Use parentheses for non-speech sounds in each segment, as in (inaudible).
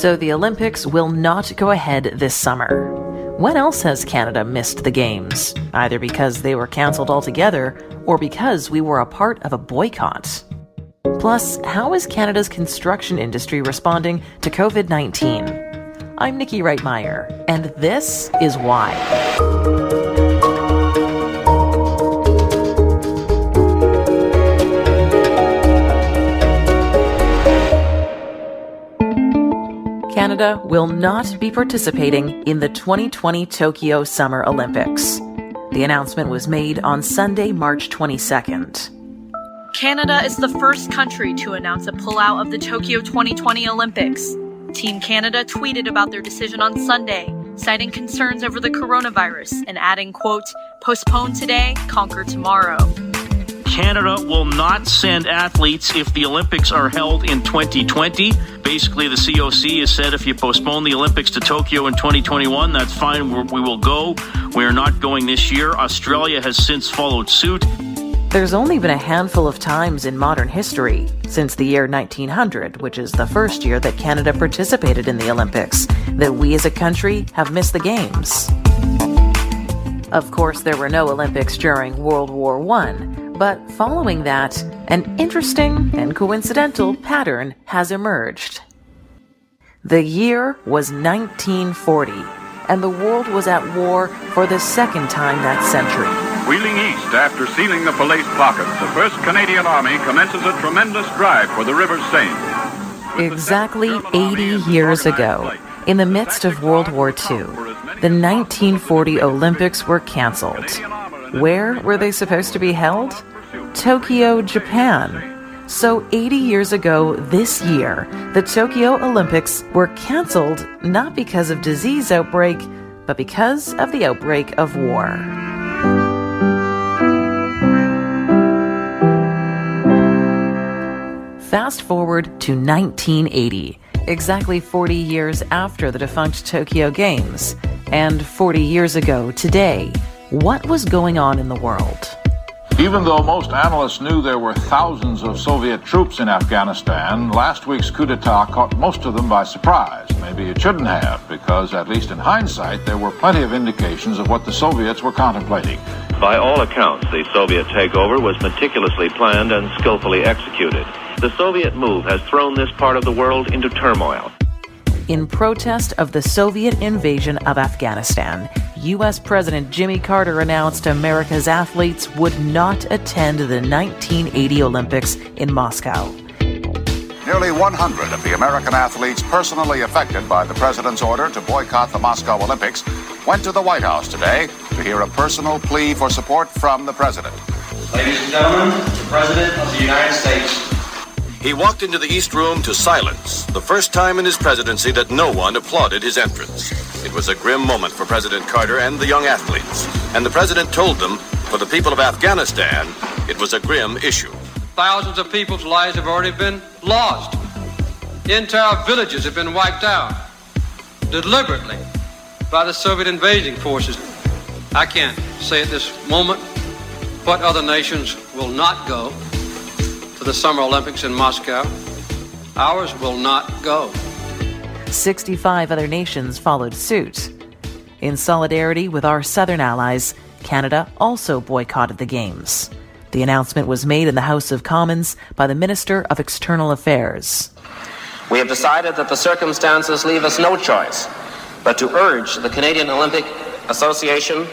So the Olympics will not go ahead this summer. When else has Canada missed the Games? Either because they were cancelled altogether or because we were a part of a boycott. Plus, how is Canada's construction industry responding to COVID 19? I'm Niki Reitmayer, and this is why. Canada will not be participating in the 2020 Tokyo Summer Olympics. The announcement was made on Sunday, March 22nd. Canada is the first country to announce a pullout of the Tokyo 2020 Olympics. Team Canada tweeted about their decision on Sunday, citing concerns over the coronavirus and adding, quote, postpone today, conquer tomorrow. Canada will not send athletes if the Olympics are held in 2020. Basically, the COC has said if you postpone the Olympics to Tokyo in 2021, that's fine. We will go. We are not going this year. Australia has since followed suit. There's only been a handful of times in modern history, since the year 1900, which is the first year that Canada participated in the Olympics, that we as a country have missed the Games. Of course, there were no Olympics during World War I, but following that, an interesting and coincidental pattern has emerged. The year was 1940, and the world was at war for the second time that century. Wheeling east after sealing the Falaise pocket, the 1st Canadian Army commences a tremendous drive for the River Seine. Exactly 80 years ago, in the midst of World War II, the 1940 Olympics were canceled. Where were they supposed to be held? Tokyo, Japan. So 80 years ago this year, the Tokyo Olympics were canceled not because of disease outbreak, but because of the outbreak of war. Fast forward to 1980, exactly 40 years after the defunct Tokyo Games. And 40 years ago today, what was going on in the world? Even though most analysts knew there were thousands of Soviet troops in Afghanistan, last week's coup d'etat caught most of them by surprise. Maybe it shouldn't have, because at least in hindsight, there were plenty of indications of what the Soviets were contemplating. By all accounts, the Soviet takeover was meticulously planned and skillfully executed. The Soviet move has thrown this part of the world into turmoil. In protest of the Soviet invasion of Afghanistan, U.S. President Jimmy Carter announced America's athletes would not attend the 1980 Olympics in Moscow. Nearly 100 of the American athletes personally affected by the president's order to boycott the Moscow Olympics went to the White House today to hear a personal plea for support from the president. Ladies and gentlemen, the President of the United States he walked into the East Room to silence, the first time in his presidency that no one applauded his entrance. It was a grim moment for President Carter and the young athletes, and the president told them, for the people of Afghanistan, it was a grim issue. Thousands of people's lives have already been lost. Entire villages have been wiped out deliberately by the Soviet invading forces. I can't say at this moment what other nations will not go to the Summer Olympics in Moscow. Ours will not go. 65 other nations followed suit. In solidarity with our southern allies, Canada also boycotted the Games. The announcement was made in the House of Commons by the Minister of External Affairs. We have decided that the circumstances leave us no choice but to urge the Canadian Olympic Association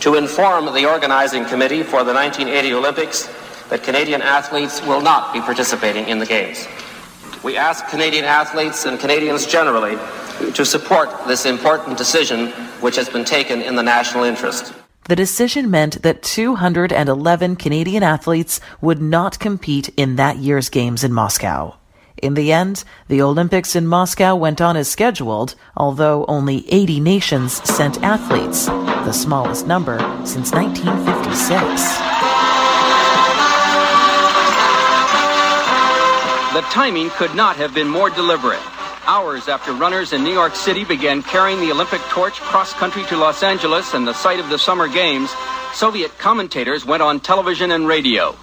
to inform the organizing committee for the 1980 Olympics that Canadian athletes will not be participating in the Games. We ask Canadian athletes and Canadians generally to support this important decision which has been taken in the national interest. The decision meant that 211 Canadian athletes would not compete in that year's Games in Moscow. In the end, the Olympics in Moscow went on as scheduled, although only 80 nations sent athletes, the smallest number since 1956. The timing could not have been more deliberate. Hours after runners in New York City began carrying the Olympic torch cross country to Los Angeles and the site of the Summer Games, Soviet commentators went on television and radio.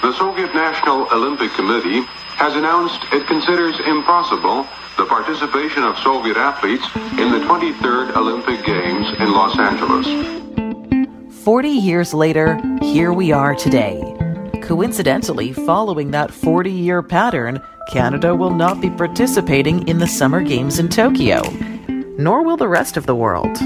The Soviet National Olympic Committee has announced it considers impossible the participation of Soviet athletes in the 23rd Olympic Games in Los Angeles. 40 years later, here we are today. Coincidentally, following that 40 year pattern, Canada will not be participating in the Summer Games in Tokyo, nor will the rest of the world.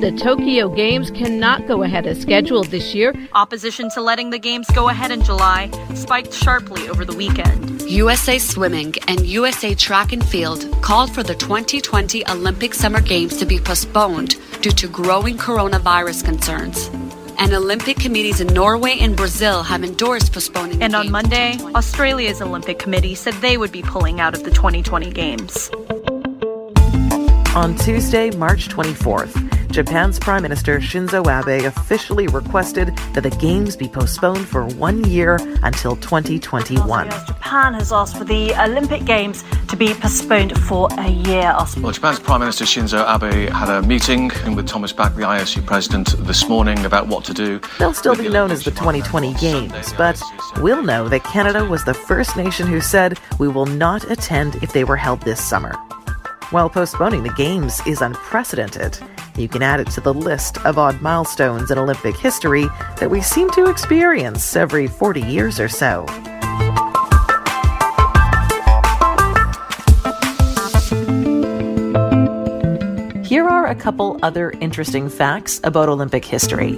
The Tokyo Games cannot go ahead as scheduled this year. Opposition to letting the Games go ahead in July spiked sharply over the weekend. USA Swimming and USA Track and Field called for the 2020 Olympic Summer Games to be postponed due to growing coronavirus concerns. And Olympic committees in Norway and Brazil have endorsed postponing. And on Monday, Australia's Olympic Committee said they would be pulling out of the 2020 Games. On Tuesday, March 24th, Japan's Prime Minister Shinzo Abe officially requested that the Games be postponed for one year until 2021. Japan has asked for the Olympic Games to be postponed for a year. Well, Japan's Prime Minister Shinzo Abe had a meeting with Thomas Bach, the IOC president, this morning about what to do. They'll still be known as the 2020 Games, but we'll know that Canada was the first nation who said we will not attend if they were held this summer. While postponing the Games is unprecedented, you can add it to the list of odd milestones in Olympic history that we seem to experience every 40 years or so. Here are a couple other interesting facts about Olympic history.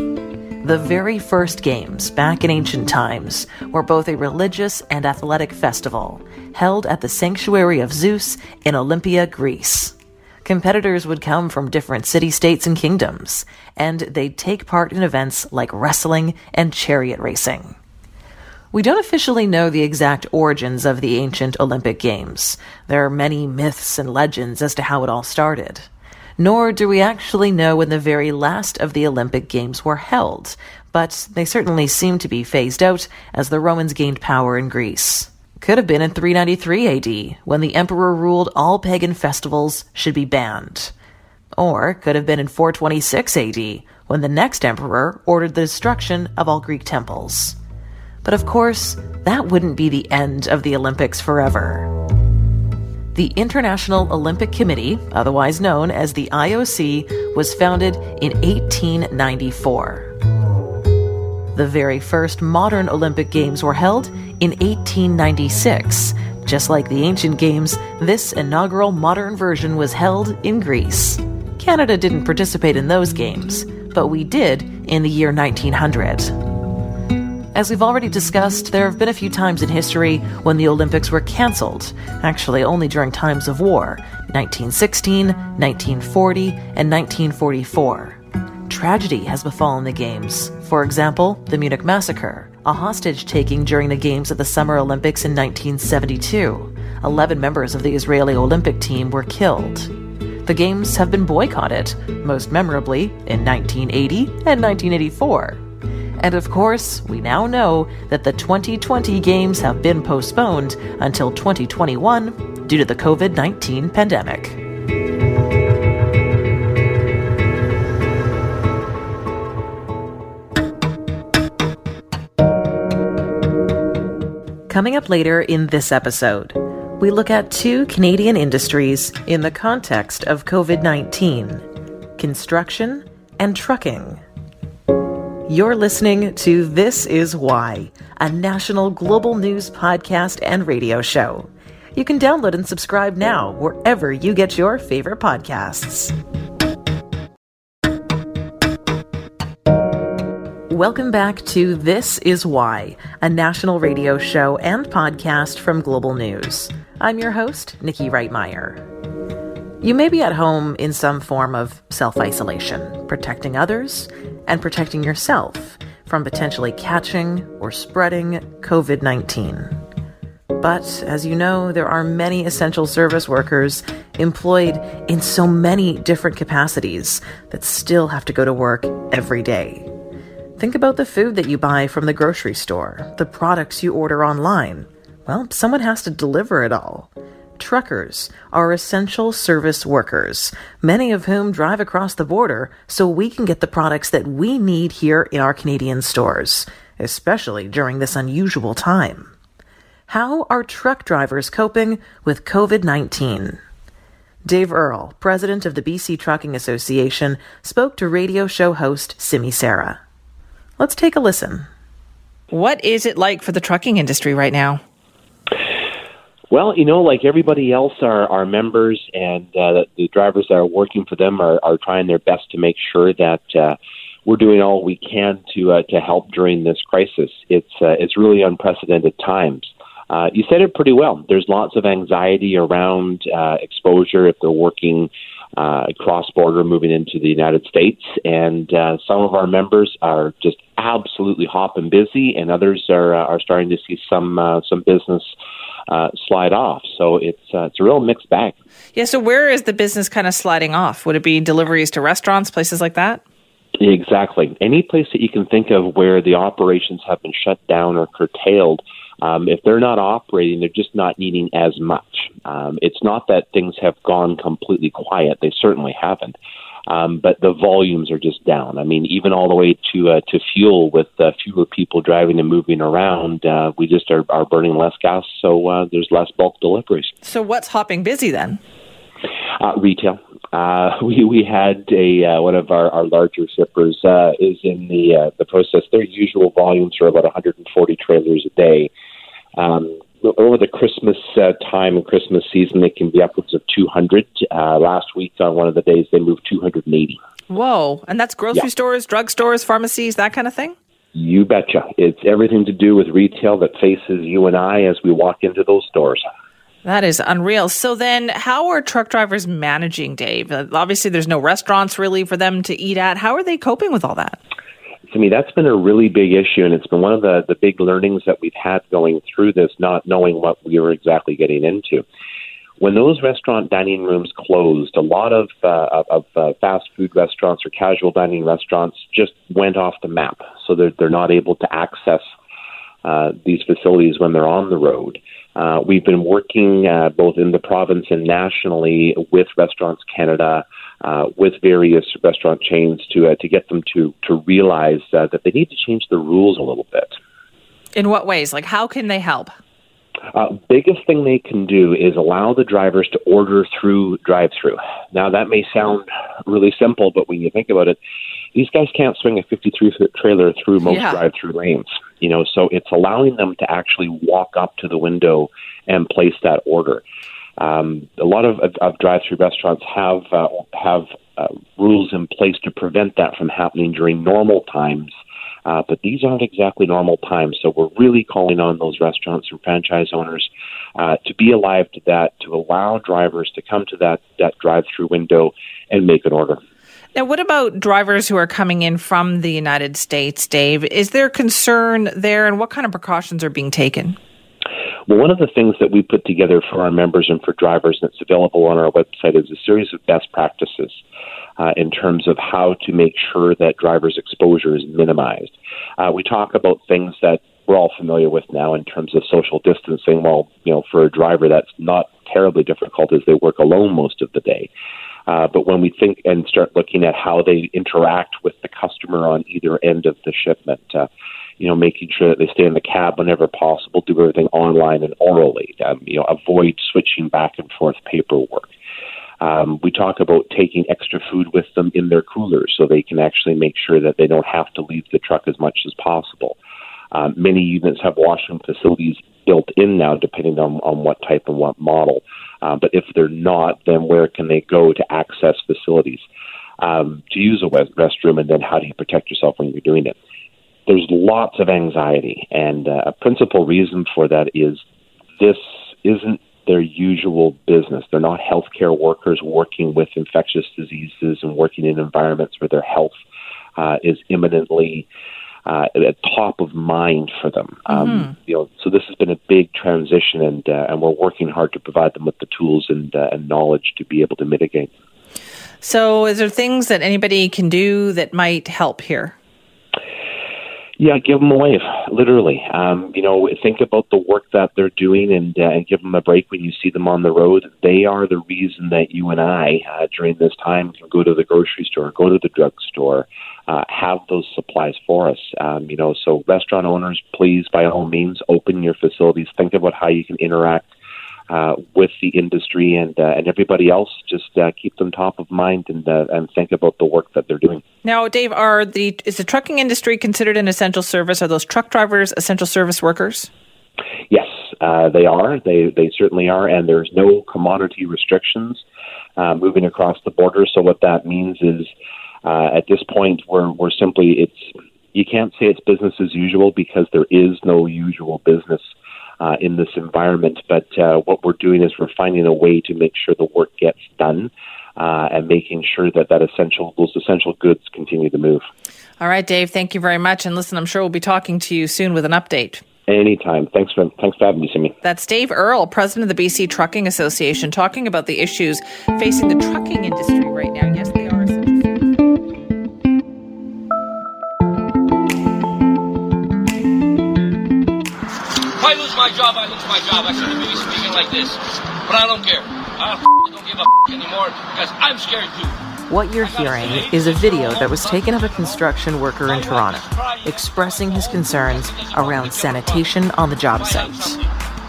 The very first games, back in ancient times, were both a religious and athletic festival held at the sanctuary of Zeus in Olympia, Greece. Competitors would come from different city states and kingdoms, and they'd take part in events like wrestling and chariot racing. We don't officially know the exact origins of the ancient Olympic Games. There are many myths and legends as to how it all started. Nor do we actually know when the very last of the Olympic Games were held, but they certainly seem to be phased out as the Romans gained power in Greece could have been in 393 AD, when the emperor ruled all pagan festivals should be banned. Or could have been in 426 AD, when the next emperor ordered the destruction of all Greek temples. But of course, that wouldn't be the end of the Olympics forever. The International Olympic Committee, otherwise known as the IOC, was founded in 1894. The very first modern Olympic Games were held in 1896. Just like the ancient games, this inaugural modern version was held in Greece. Canada didn't participate in those games, but we did in the year 1900. As we've already discussed, there have been a few times in history when the Olympics were cancelled, actually only during times of war 1916, 1940, and 1944 tragedy has befallen the Games. For example, the Munich Massacre, a hostage taking during the Games at the Summer Olympics in 1972. Eleven members of the Israeli Olympic team were killed. The Games have been boycotted, most memorably in 1980 and 1984. And of course, we now know that the 2020 Games have been postponed until 2021 due to the COVID 19 pandemic. Coming up later in this episode, we look at two Canadian industries in the context of COVID 19 construction and trucking. You're listening to This Is Why, a national global news podcast and radio show. You can download and subscribe now wherever you get your favorite podcasts. Welcome back to This Is Why, a national radio show and podcast from Global News. I'm your host, Niki Reitmayer. You may be at home in some form of self isolation, protecting others and protecting yourself from potentially catching or spreading COVID 19. But as you know, there are many essential service workers employed in so many different capacities that still have to go to work every day. Think about the food that you buy from the grocery store, the products you order online. Well, someone has to deliver it all. Truckers are essential service workers, many of whom drive across the border so we can get the products that we need here in our Canadian stores. especially during this unusual time. How are truck drivers coping with COVID 19? Dave Earle, president of the BC Trucking Association, spoke to radio show host Simi Sara. Let's take a listen. What is it like for the trucking industry right now? Well, you know, like everybody else, our, our members and uh, the drivers that are working for them are, are trying their best to make sure that uh, we're doing all we can to uh, to help during this crisis. It's uh, it's really unprecedented times. Uh, you said it pretty well. There's lots of anxiety around uh, exposure if they're working uh, cross border, moving into the United States, and uh, some of our members are just absolutely hopping busy, and others are uh, are starting to see some uh, some business. Uh, slide off. So it's uh, it's a real mixed bag. Yeah. So where is the business kind of sliding off? Would it be deliveries to restaurants, places like that? Exactly. Any place that you can think of where the operations have been shut down or curtailed, um, if they're not operating, they're just not needing as much. Um, it's not that things have gone completely quiet; they certainly haven't. Um, but the volumes are just down. I mean, even all the way to uh, to fuel with uh, fewer people driving and moving around, uh, we just are, are burning less gas, so uh, there's less bulk deliveries. So what's hopping busy then? Uh, retail. Uh, (laughs) we we had a uh, one of our, our larger shippers uh, is in the uh, the process. Their usual volumes are about 140 trailers a day. Um, over the Christmas uh, time and Christmas season, they can be upwards of 200. Uh, last week, on one of the days, they moved 280. Whoa! And that's grocery yeah. stores, drugstores, pharmacies, that kind of thing. You betcha. It's everything to do with retail that faces you and I as we walk into those stores. That is unreal. So then, how are truck drivers managing, Dave? Uh, obviously, there's no restaurants really for them to eat at. How are they coping with all that? To me, that's been a really big issue, and it's been one of the, the big learnings that we've had going through this, not knowing what we were exactly getting into. When those restaurant dining rooms closed, a lot of, uh, of uh, fast food restaurants or casual dining restaurants just went off the map, so they're, they're not able to access uh, these facilities when they're on the road. Uh, we've been working uh, both in the province and nationally with Restaurants Canada, uh, with various restaurant chains to uh, to get them to to realize uh, that they need to change the rules a little bit. In what ways? Like, how can they help? Uh, biggest thing they can do is allow the drivers to order through drive-through. Now that may sound really simple, but when you think about it, these guys can't swing a 53 foot trailer through most yeah. drive-through lanes. You know, so it's allowing them to actually walk up to the window and place that order. Um, a lot of, of, of drive-through restaurants have uh, have uh, rules in place to prevent that from happening during normal times. Uh, but these aren't exactly normal times, so we're really calling on those restaurants and franchise owners uh, to be alive to that, to allow drivers to come to that that drive-through window and make an order. Now, what about drivers who are coming in from the United States, Dave? Is there concern there, and what kind of precautions are being taken? Well, one of the things that we put together for our members and for drivers that's available on our website is a series of best practices uh, in terms of how to make sure that drivers' exposure is minimized. Uh, we talk about things that we're all familiar with now in terms of social distancing. Well, you know, for a driver, that's not terribly difficult as they work alone most of the day. Uh, but when we think and start looking at how they interact with the customer on either end of the shipment, uh, you know, making sure that they stay in the cab whenever possible, do everything online and orally, um, you know, avoid switching back and forth paperwork. Um, we talk about taking extra food with them in their coolers so they can actually make sure that they don't have to leave the truck as much as possible. Um, many units have washroom facilities built in now, depending on, on what type and what model. Uh, but if they're not, then where can they go to access facilities um, to use a restroom, and then how do you protect yourself when you're doing it? There's lots of anxiety, and uh, a principal reason for that is this isn't their usual business. They're not healthcare workers working with infectious diseases and working in environments where their health uh, is imminently uh, at top of mind for them. Um, mm-hmm. You know, so this has been a big transition, and uh, and we're working hard to provide them with the tools and uh, and knowledge to be able to mitigate. So, is there things that anybody can do that might help here? Yeah, give them a wave, literally. Um, you know, think about the work that they're doing and, uh, and give them a break when you see them on the road. They are the reason that you and I, uh, during this time, can go to the grocery store, go to the drugstore, uh, have those supplies for us. Um, you know, so restaurant owners, please, by all means, open your facilities. Think about how you can interact uh, with the industry and uh, and everybody else. Just uh, keep them top of mind and uh, and think about the work that they're doing. Now, Dave, are the is the trucking industry considered an essential service? Are those truck drivers essential service workers? Yes, uh, they are. They they certainly are, and there's no commodity restrictions uh, moving across the border. So what that means is, at this point, we're we're simply it's you can't say it's business as usual because there is no usual business uh, in this environment. But uh, what we're doing is we're finding a way to make sure the work gets done. Uh, and making sure that that essential those essential goods continue to move. All right, Dave. Thank you very much. And listen, I'm sure we'll be talking to you soon with an update. Anytime. Thanks for thanks for having me, Simi. That's Dave Earle, president of the BC Trucking Association, talking about the issues facing the trucking industry right now. Yes, they I lose my job, I lose my job. I shouldn't be speaking like this. But I don't care. I don't give a anymore because I'm scared too. What you're hearing is a video that was taken of a construction worker in Toronto expressing his concerns around sanitation on the job site.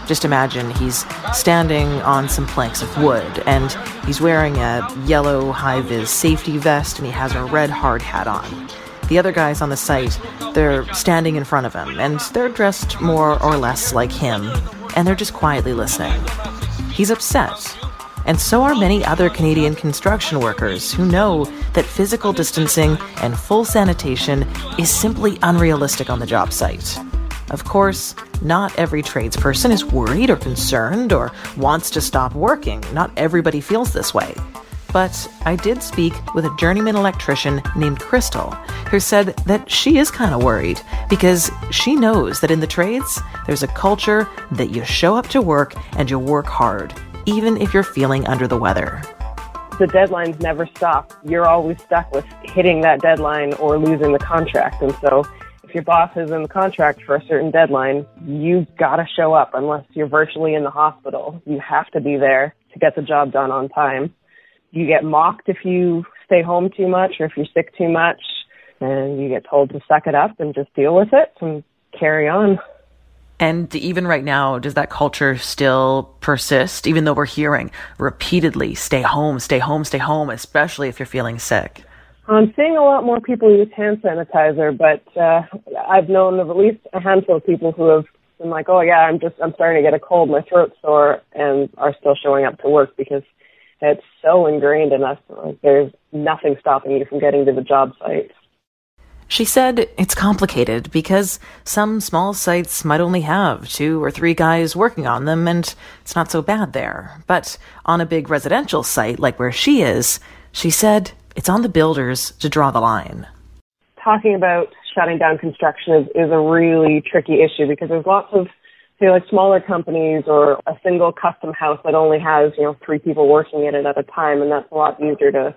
Just imagine he's standing on some planks of wood and he's wearing a yellow high vis safety vest and he has a red hard hat on. The other guys on the site, they're standing in front of him, and they're dressed more or less like him, and they're just quietly listening. He's upset. And so are many other Canadian construction workers who know that physical distancing and full sanitation is simply unrealistic on the job site. Of course, not every tradesperson is worried or concerned or wants to stop working. Not everybody feels this way. But I did speak with a journeyman electrician named Crystal, who said that she is kind of worried because she knows that in the trades, there's a culture that you show up to work and you work hard, even if you're feeling under the weather. The deadlines never stop. You're always stuck with hitting that deadline or losing the contract. And so if your boss is in the contract for a certain deadline, you gotta show up unless you're virtually in the hospital. You have to be there to get the job done on time you get mocked if you stay home too much or if you're sick too much and you get told to suck it up and just deal with it and carry on. And even right now, does that culture still persist, even though we're hearing repeatedly, stay home, stay home, stay home, especially if you're feeling sick? I'm seeing a lot more people use hand sanitizer, but uh, I've known of at least a handful of people who have been like, oh yeah, I'm just, I'm starting to get a cold, my throat's sore, and are still showing up to work because it's so ingrained in us. Like there's nothing stopping you from getting to the job site. She said it's complicated because some small sites might only have two or three guys working on them and it's not so bad there. But on a big residential site like where she is, she said it's on the builders to draw the line. Talking about shutting down construction is, is a really tricky issue because there's lots of say like smaller companies or a single custom house that only has, you know, three people working in it at a time and that's a lot easier to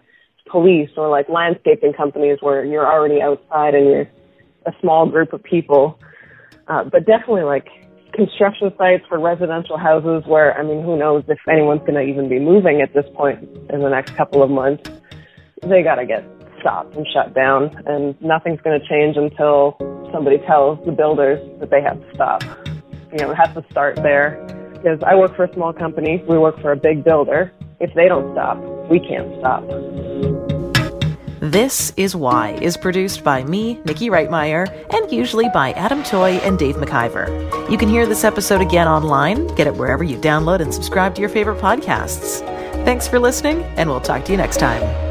police or like landscaping companies where you're already outside and you're a small group of people. Uh, but definitely like construction sites for residential houses where, I mean, who knows if anyone's going to even be moving at this point in the next couple of months. They got to get stopped and shut down and nothing's going to change until somebody tells the builders that they have to stop you know, it has to start there. Because I work for a small company, we work for a big builder. If they don't stop, we can't stop. This is Why is produced by me, Niki Reitmayer, and usually by Adam Toy and Dave McIver. You can hear this episode again online, get it wherever you download and subscribe to your favorite podcasts. Thanks for listening, and we'll talk to you next time.